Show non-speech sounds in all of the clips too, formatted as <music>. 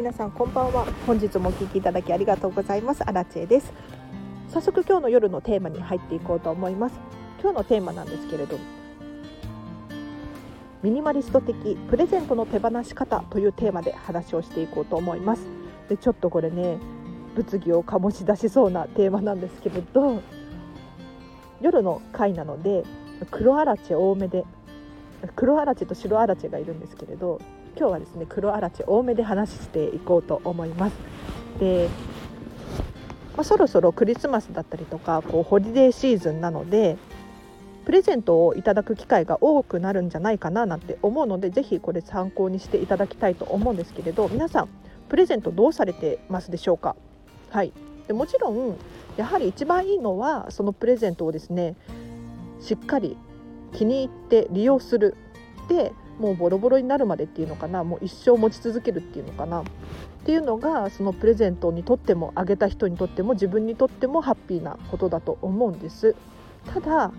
皆さんこんばんは。本日もお聞きいただきありがとうございます。アラチェです。早速今日の夜のテーマに入っていこうと思います。今日のテーマなんですけれどミニマリスト的プレゼントの手放し方というテーマで話をしていこうと思います。でちょっとこれね物議を醸し出しそうなテーマなんですけれど夜の回なので黒あらち多めで黒あらちと白あらちがいるんですけれど今日はですね黒あらち多めで話していこうと思います。でまあ、そろそろクリスマスだったりとかこうホリデーシーズンなのでプレゼントをいただく機会が多くなるんじゃないかななんて思うのでぜひこれ参考にしていただきたいと思うんですけれど皆さんプレゼントどうされてますでしょうか？はいでもちろんやはり一番いいのはそのプレゼントをですねしっかり気に入って利用する。でもうボロボロになるまでっていうのかな。もう一生持ち続けるっていうのかな。っていうのがそのプレゼントにとってもあげた人にとっても自分にとってもハッピーなことだと思うんです。ただ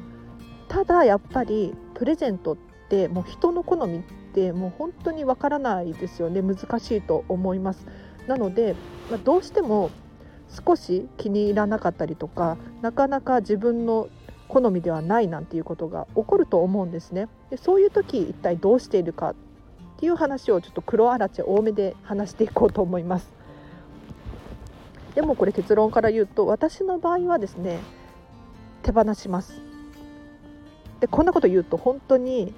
ただやっぱりプレゼントってもう人の好みってもう本当にわからないですよね。難しいと思います。なので、まあ、どうしても少し気に入らなかったりとかなかなか自分の好みではないなんていうことが起こると思うんですね。でそういう時一体どうしているかっていう話をちょっと黒あらち多めで話していこうと思います。でもこれ結論から言うと私の場合はですね手放します。でこんなこと言うと本当に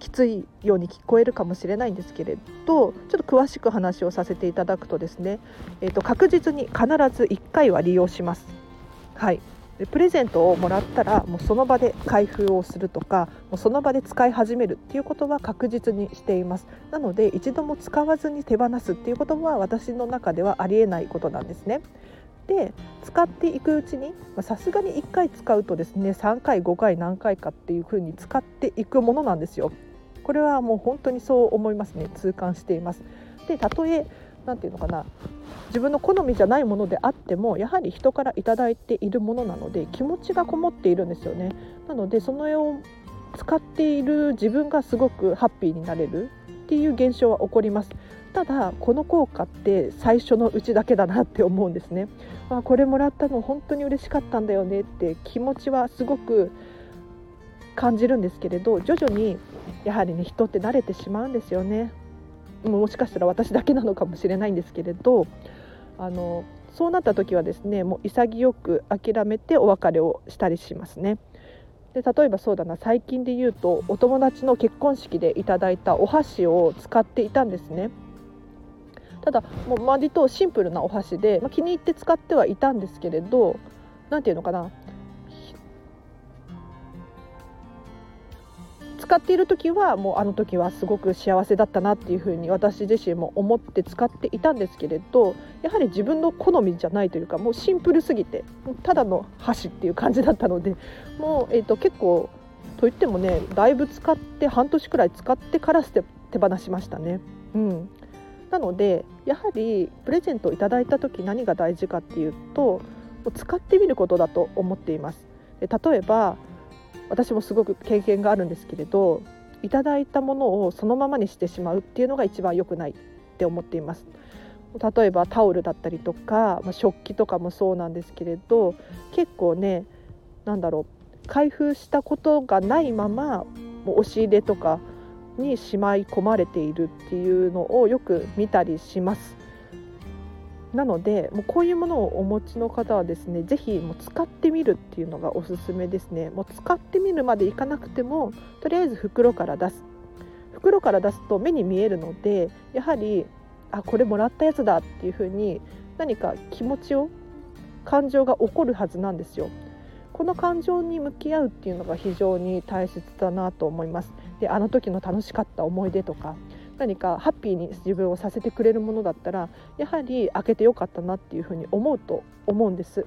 きついように聞こえるかもしれないんですけれどちょっと詳しく話をさせていただくとですね、えー、と確実に必ず1回は利用します。はいでプレゼントをもらったらもうその場で開封をするとかもうその場で使い始めるっていうことは確実にしています。なので一度も使わずに手放すっていうことは私の中ではありえないことなんですね。で使っていくうちにさすがに1回使うとですね3回5回何回かっていうふうに使っていくものなんですよ。これはもう本当にそう思いますね。痛感しています。でたとえ何て言うのかな自分の好みじゃないものであってもやはり人から頂いているものなので気持ちがこもっているんですよね。なのでその絵を使っている自分がすごくハッピーになれるっていう現象は起こります。ただこの効果って最初のうちだけだなって思うんですね。あこれもらったの本当に嬉しかったんだよねって気持ちはすごく感じるんですけれど徐々にやはりね人って慣れてしまうんですよね。もしかしたら私だけなのかもしれないんですけれどあのそうなった時はですねもう潔く諦めてお別れをしたりしますね。で例えばそうだな最近で言うとお友達の結婚式でいただいたお箸を使っていたんですね。ただもう割とシンプルなお箸で、まあ、気に入って使ってはいたんですけれど何て言うのかな使っている時はもうあの時はすごく幸せだったなっていうふうに私自身も思って使っていたんですけれどやはり自分の好みじゃないというかもうシンプルすぎてただの箸っていう感じだったのでもう、えーと、結構といってもねだいぶ使って半年くらい使ってから手手放しましたね。うんなのでやはりプレゼントをいただいた時何が大事かっていうと使ってみることだと思っています。例えば私もすごく経験があるんですけれどいただいたものをそのままにしてしまうっていうのが一番良くないって思っています。例えばタオルだったりとか、まあ、食器とかもそうなんですけれど結構ね何だろう開封したことがないままもう押し入れとかにしまい込まれているっていうのをよく見たりします。なのでもうこういうものをお持ちの方はですね是非使ってみるっていうのがおすすめですね。もう使ってみるまでいかなくてもとりあえず袋から出す。袋から出すと目に見えるのでやはりあこれもらったやつだっていうふうに何か気持ちを感情が起こるはずなんですよ。この感情に向き合うっていうのが非常に大切だなと思います。であの時の楽しかった思い出とか何かハッピーに自分をさせてくれるものだったらやはり開けてよかったなっていうふうに思うと思うんです。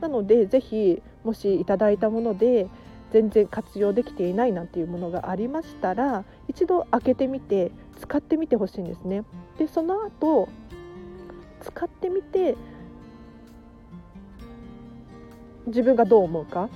なのでぜひもしいただいたもので全然活用できていないなんていうものがありましたら一度開けてみて使ってみてほしいんですね。でその後使ってみて自分がどう思うか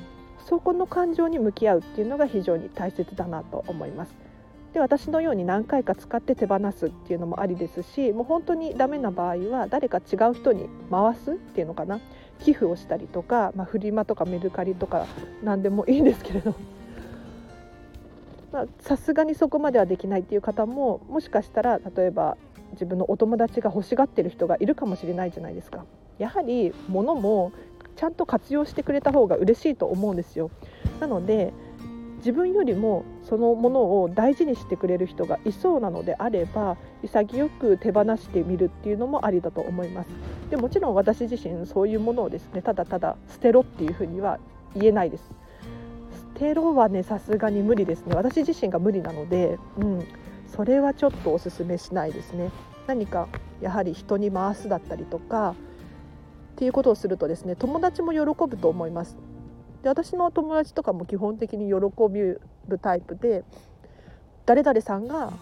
そこの感情に向き合うっていうのが非常に大切だなと思います。で私のように何回か使って手放すっていうのもありですしもう本当にダメな場合は誰か違う人に回すっていうのかな寄付をしたりとか、まあ、フリマとかメルカリとか何でもいいんですけれど <laughs> さすがにそこまではできないっていう方ももしかしたら例えば自分のお友達が欲しがってる人がいるかもしれないじゃないですか。やはり物もちゃんと活用してくれた方が嬉しいと思うんですよ。なので自分よりもそのものを大事にしてくれる人がいそうなのであれば潔く手放してみるっていうのもありだと思います。でもちろん私自身そういうものをですね。ただただ捨てろっていうふうには言えないです。捨てろはねさすがに無理ですね。私自身が無理なので、うん、それはちょっとおすすめしないですね。何かやはり人に回すだったりとかっていうことをするとですね友達も喜ぶと思います。で私の友達とかも基本的に喜びるタイプで誰々さんが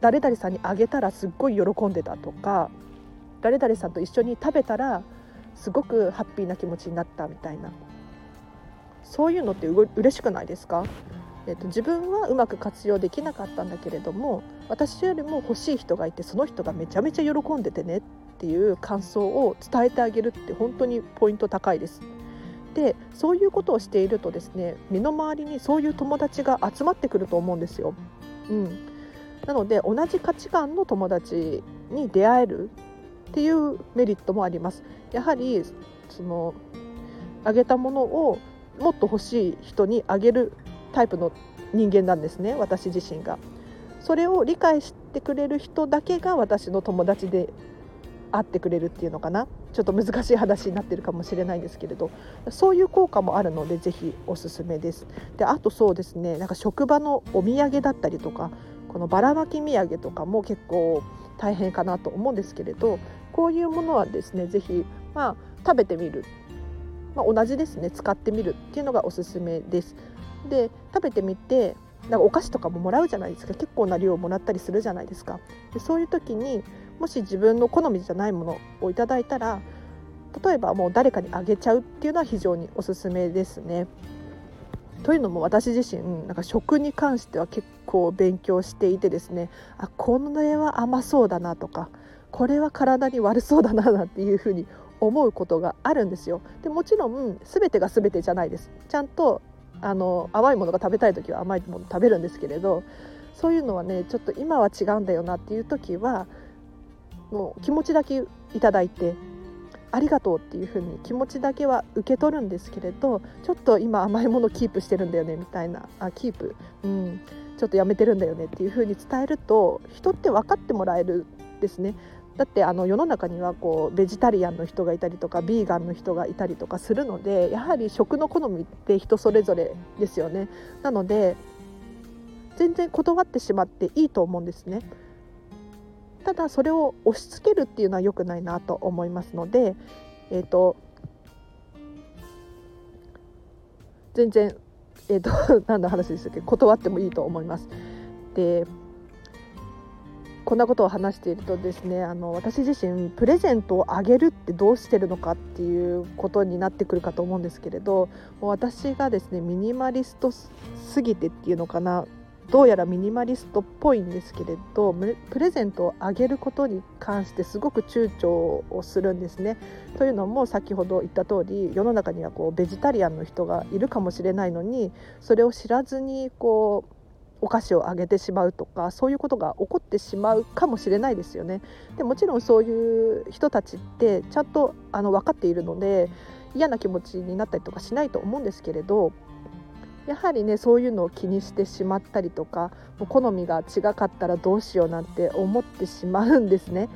誰々さんにあげたらすっごい喜んでたとか誰々さんと一緒に食べたらすごくハッピーな気持ちになったみたいなそういうのってう嬉しくないですか、えっと、自分はうまく活用できなかったんだけれども私よりも欲しい人がいてその人がめちゃめちゃ喜んでてねっていう感想を伝えてあげるって本当にポイント高いです。でそういうことをしているとですね身の回りにそういう友達が集まってくると思うんですよ。うん、なので同じ価値観の友達に出会えるっていうメリットもあります。やはりそのあげたものをもっと欲しい人にあげるタイプの人間なんですね私自身が。それを理解してくれる人だけが私の友達で会ってくれるっていうのかな？ちょっと難しい話になってるかもしれないんですけれどそういう効果もあるのでぜひおすすめです。であとそうですねなんか職場のお土産だったりとかこのばらまき土産とかも結構大変かなと思うんですけれどこういうものはですねぜひまあ食べてみる、まあ、同じですね使ってみるっていうのがおすすめです。で食べてみてなんかお菓子とかももらうじゃないですか結構な量をもらったりするじゃないですか。でそういう時にもし自分の好みじゃないものをいただいたら例えばもう誰かにあげちゃうっていうのは非常におすすめですね。というのも私自身なんか食に関しては結構勉強していてですねあこの絵は甘そうだなとかこれは体に悪そうだななんていうふうに思うことがあるんですよ。でもちろん全てが全てじゃないです。ちゃんとあの甘いものが食べたい時は甘いもの食べるんですけれどそういうのはねちょっと今は違うんだよなっていう時はもう気持ちだけいただいてありがとうっていうふうに気持ちだけは受け取るんですけれどちょっと今甘いものキープしてるんだよねみたいなあキープ、うん、ちょっとやめてるんだよねっていうふうに伝えると人って分かってもらえるですね。だってあの世の中にはこうベジタリアンの人がいたりとかビーガンの人がいたりとかするのでやはり食の好みって人それぞれですよね。なので全然断ってしまっていいと思うんですね。ただそれを押し付けるっていうのは良くないなと思いますので、えーと、全然、えーと、<laughs> 何の話でしたっけ？断ってもいいと思います。でこんなことを話しているとですねあの私自身プレゼントをあげるってどうしてるのかっていうことになってくるかと思うんですけれどもう私がですねミニマリストすぎてっていうのかなどうやらミニマリストっぽいんですけれどプレゼントをあげることに関してすごく躊躇をするんですね。というのも先ほど言った通り世の中にはこうベジタリアンの人がいるかもしれないのにそれを知らずにこうお菓子をあげてしまうとかそういうことが起こってしまうかもしれないですよね。でもちろんそういう人たちってちゃんとあの分かっているので嫌な気持ちになったりとかしないと思うんですけれどやはりねそういうのを気にしてしまったりとか好みが違かったらどうしようなんて思ってしまうんですね。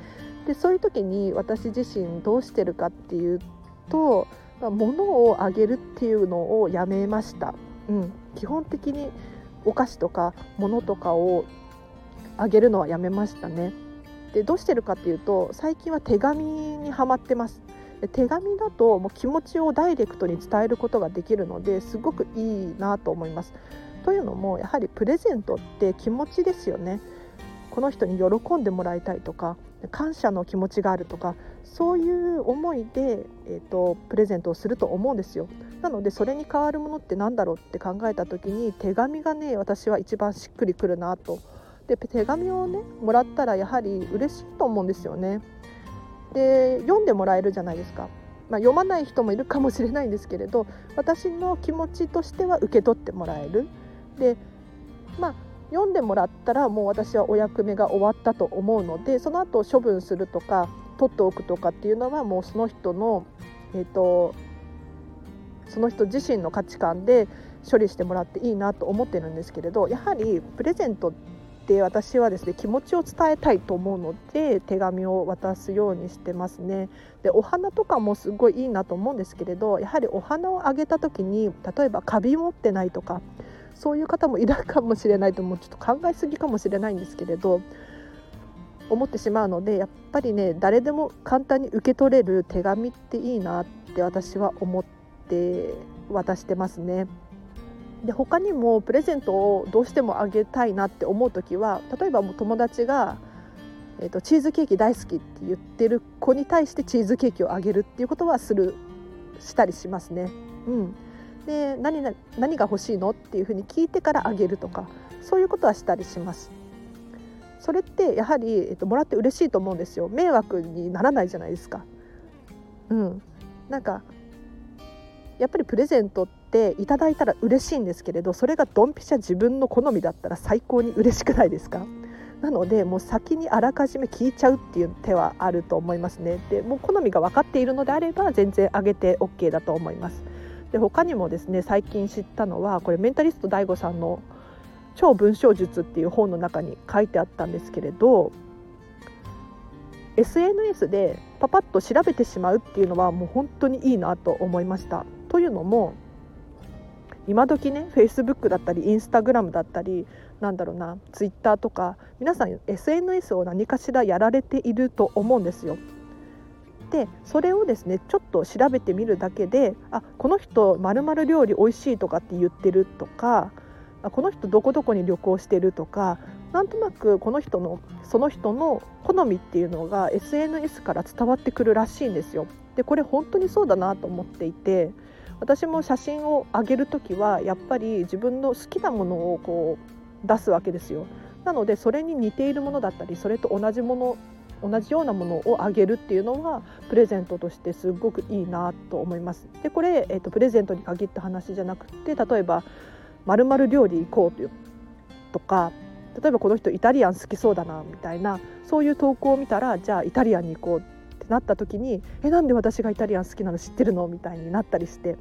でそういう時に私自身どうしてるかっていうと物をあげるっていうのをやめました。うん、基本的にお菓子とか物とかをあげるのはやめましたね。でどうしてるかっていうと最近は手紙にはまってます。手紙だともう気持ちをダイレクトに伝えることができるのですごくいいなと思います。というのもやはりプレゼントって気持ちですよね。この人に喜んでもらいたいとか感謝の気持ちがあるとかそういう思いで、えーと、プレゼントをすると思うんですよ。なのでそれに代わるものって何だろうって考えた時に手紙がね私は一番しっくりくるなと。で手紙をねもらったらやはり嬉しいと思うんですよね。で読んでもらえるじゃないですか。まあ、読まない人もいるかもしれないんですけれど私の気持ちとしては受け取ってもらえる。でまあ読んでもらったらもう私はお役目が終わったと思うのでその後処分するとか取っておくとかっていうのはもうその人の、えーと、その人自身の価値観で処理してもらっていいなと思ってるんですけれどやはりプレゼントって私はですね気持ちを伝えたいと思うので手紙を渡すようにしてますね。でお花とかもすごいいいなと思うんですけれどやはりお花をあげた時に例えばカビ持ってないとかそういう方もいるかもしれないともうちょっと考えすぎかもしれないんですけれど思ってしまうのでやっぱりね誰でも簡単に受け取れる手紙っていいなって私は思って渡してますね。で他にもプレゼントをどうしてもあげたいなって思う時は例えばもう友達が、えーと、チーズケーキ大好きって言ってる子に対してチーズケーキをあげるっていうことはするしたりしますね。うん、で何何が欲しいのっていうふうに聞いてからあげるとかそういうことはしたりします。それってやはり、えっと、もらって嬉しいと思うんですよ迷惑にならないじゃないですか。うん、なんかやっぱりプレゼントっていただいたら嬉しいんですけれどそれがドンピシャ自分の好みだったら最高に嬉しくないですか？<laughs> なのでもう先にあらかじめ聞いちゃうっていう手はあると思いますね。でもう好みが分かっているのであれば全然あげて OK だと思います。で他にもですね最近知ったのはこれメンタリスト DAIGO さんの超文章術っていう本の中に書いてあったんですけれど SNS でパパッと調べてしまうっていうのはもう本当にいいなと思いました。というのも今時ね Facebook だったり Instagram だったりなんだろうな Twitter とか皆さん SNS を何かしらやられていると思うんですよ。でそれをですねちょっと調べてみるだけであこの人まる料理美味しいとかって言ってるとかこの人どこどこに旅行してるとかなんとなくこの人のその人の好みっていうのが SNS から伝わってくるらしいんですよ。でこれ本当にそうだなと思っていて私も写真を上げる時はやっぱり自分の好きなものをこう出すわけですよ。なのでそれに似ているものだったりそれと同じもの同じようなものをあげるっていうのはプレゼントとしてすごくいいなと思います。でこれ、えーと、プレゼントに限った話じゃなくて例えばまる料理行こうとか例えばこの人イタリアン好きそうだなみたいなそういう投稿を見たらじゃあイタリアンに行こうってなった時にえなんで私がイタリアン好きなの知ってるのみたいになったりして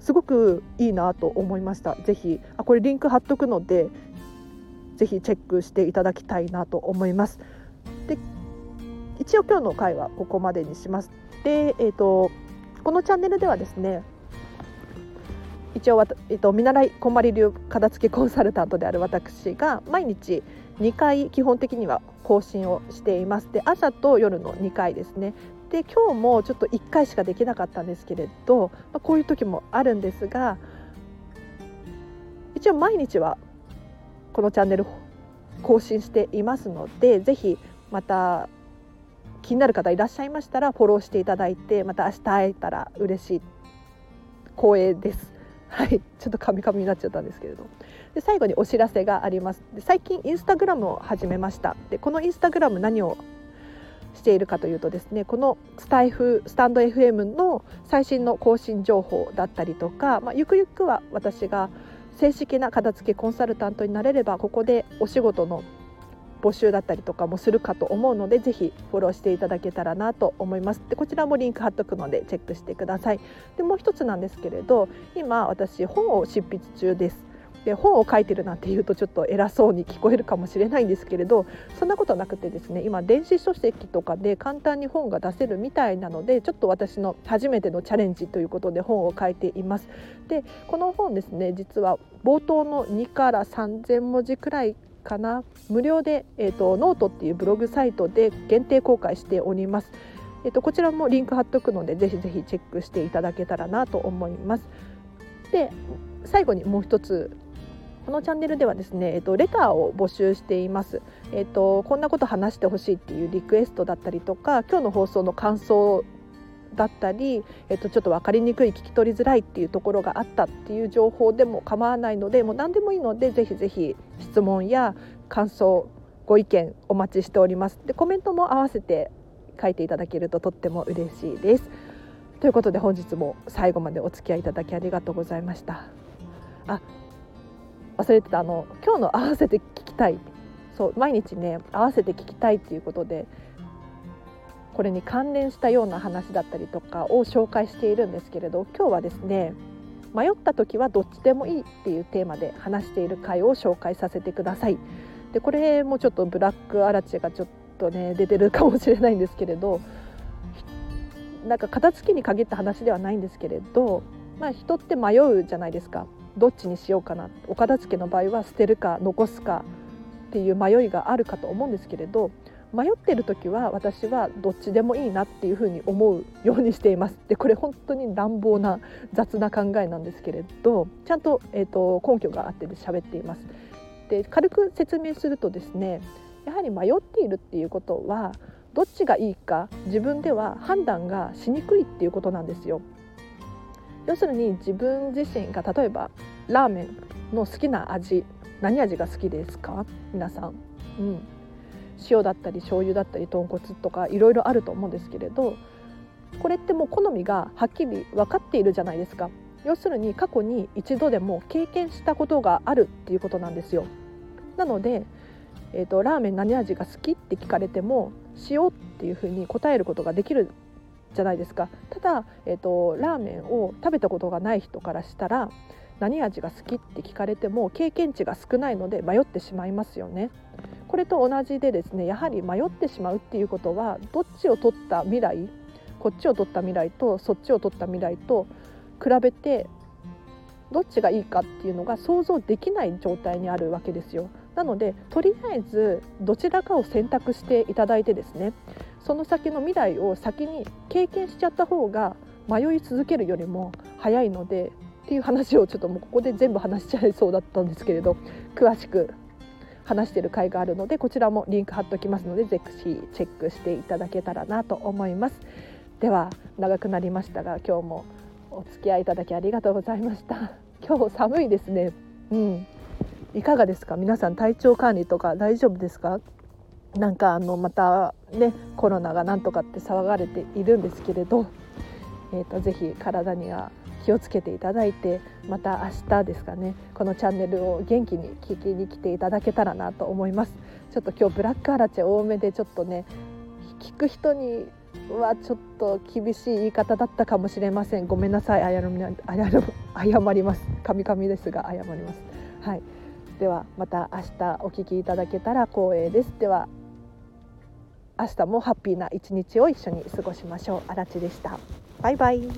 すごくいいなと思いました。ぜひあこれリンク貼っとくのでぜひチェックしていただきたいなと思います。で一応今日の回はここまでにします。でえっ、ー、とこのチャンネルではですね一応、えっと、見習いこんまり流片付けコンサルタントである私が毎日2回基本的には更新をしていますで朝と夜の2回ですねで今日もちょっと1回しかできなかったんですけれど、まあ、こういう時もあるんですが一応毎日はこのチャンネル更新していますのでぜひまた気になる方いらっしゃいましたらフォローしていただいてまた明日会えたら嬉しい光栄です。はい、<laughs> ちょっとカミカミになっちゃったんですけれど。で最後にお知らせがあります。で最近インスタグラムを始めました。でこのインスタグラム何をしているかというとですねこのスタイフスタンド FM の最新の更新情報だったりとか、まあ、ゆくゆくは私が正式な片付けコンサルタントになれればここでお仕事の募集だったりとかもするかと思うのでぜひフォローしていただけたらなと思います。でこちらもリンク貼っとくのでチェックしてください。でもう一つなんですけれど今私本を執筆中です。で本を書いてるなんていうとちょっと偉そうに聞こえるかもしれないんですけれどそんなことなくてですね今電子書籍とかで簡単に本が出せるみたいなのでちょっと私の初めてのチャレンジということで本を書いています。でこの本ですね実は冒頭の2から3,000文字くらいかな無料で、えーと、ノートっていうブログサイトで限定公開しております。えーと、こちらもリンク貼っとくのでぜひぜひチェックしていただけたらなと思います。で最後にもう一つこのチャンネルではですね、えっと、レターを募集しています。えっと、こんなこと話してほしいっていうリクエストだったりとか今日の放送の感想だったり、えっと、ちょっと分かりにくい聞き取りづらいっていうところがあったっていう情報でも構わないのでもう何でもいいのでぜひぜひ質問や感想ご意見お待ちしております。でコメントも合わせて書いていただけるととっても嬉しいです。ということで本日も最後までお付き合いいただきありがとうございました。あ忘れてた。あの今日の合わせて聞きたい。そう毎日ね合わせて聞きたいっていうことでこれに関連したような話だったりとかを紹介しているんですけれど今日はですね迷った時はどっちでもいいっていうテーマで話している回を紹介させてください。でこれもちょっとブラックアラチェがちょっとね出てるかもしれないんですけれどなんか片付けに限った話ではないんですけれど、まあ、人って迷うじゃないですかどっちにしようかなお片付けの場合は捨てるか残すかっていう迷いがあるかと思うんですけれど迷ってる時は私はどっちでもいいなっていうふうに思うようにしていますでこれ本当に乱暴な雑な考えなんですけれどちゃんと,、えーと、根拠があってで喋っています。で軽く説明するとですねやはり迷っているっていうことはどっちがいいか自分では判断がしにくいっていうことなんですよ。要するに自分自身が例えばラーメンの好きな味何味が好きですか？皆さん、うん、塩だったり醤油だったり豚骨とかいろいろあると思うんですけれどこれってもう好みがはっきり分かっているじゃないですか。要するに過去に一度でも経験したことがあるっていうことなんですよ。なので、えーと、ラーメン何味が好きって聞かれても塩っていうふうに答えることができるじゃないですか。ただ、えーとラーメンを食べたことがない人からしたら何味が好きって聞かれても経験値が少ないので迷ってしまいますよね。これと同じでですねやはり迷ってしまうっていうことはどっちを取った未来こっちを取った未来とそっちを取った未来と比べてどっちがいいかっていうのが想像できない状態にあるわけですよ。なのでとりあえずどちらかを選択していただいてですねその先の未来を先に経験しちゃった方が迷い続けるよりも早いのでっていう話をちょっともうここで全部話しちゃいそうだったんですけれど詳しく話してる回があるのでこちらもリンク貼っておきますのでぜひチェックしていただけたらなと思います。では長くなりましたが今日もお付き合いいただきありがとうございました。今日寒いですね。うん。いかがですか？皆さん体調管理とか大丈夫ですか？なんかあのまたねコロナがなんとかって騒がれているんですけれど、えーと、とぜひ体には気をつけていただいてまた明日ですかねこのチャンネルを元気に聞きに来ていただけたらなと思います。ちょっと今日ブラックアラチェ多めでちょっとね聞く人にはちょっと厳しい言い方だったかもしれません。ごめんなさい。謝ります。カミカミですが謝ります。はい。ではまた明日お聞きいただけたら光栄です。では明日もハッピーな一日を一緒に過ごしましょう。あらでした。バイバイ。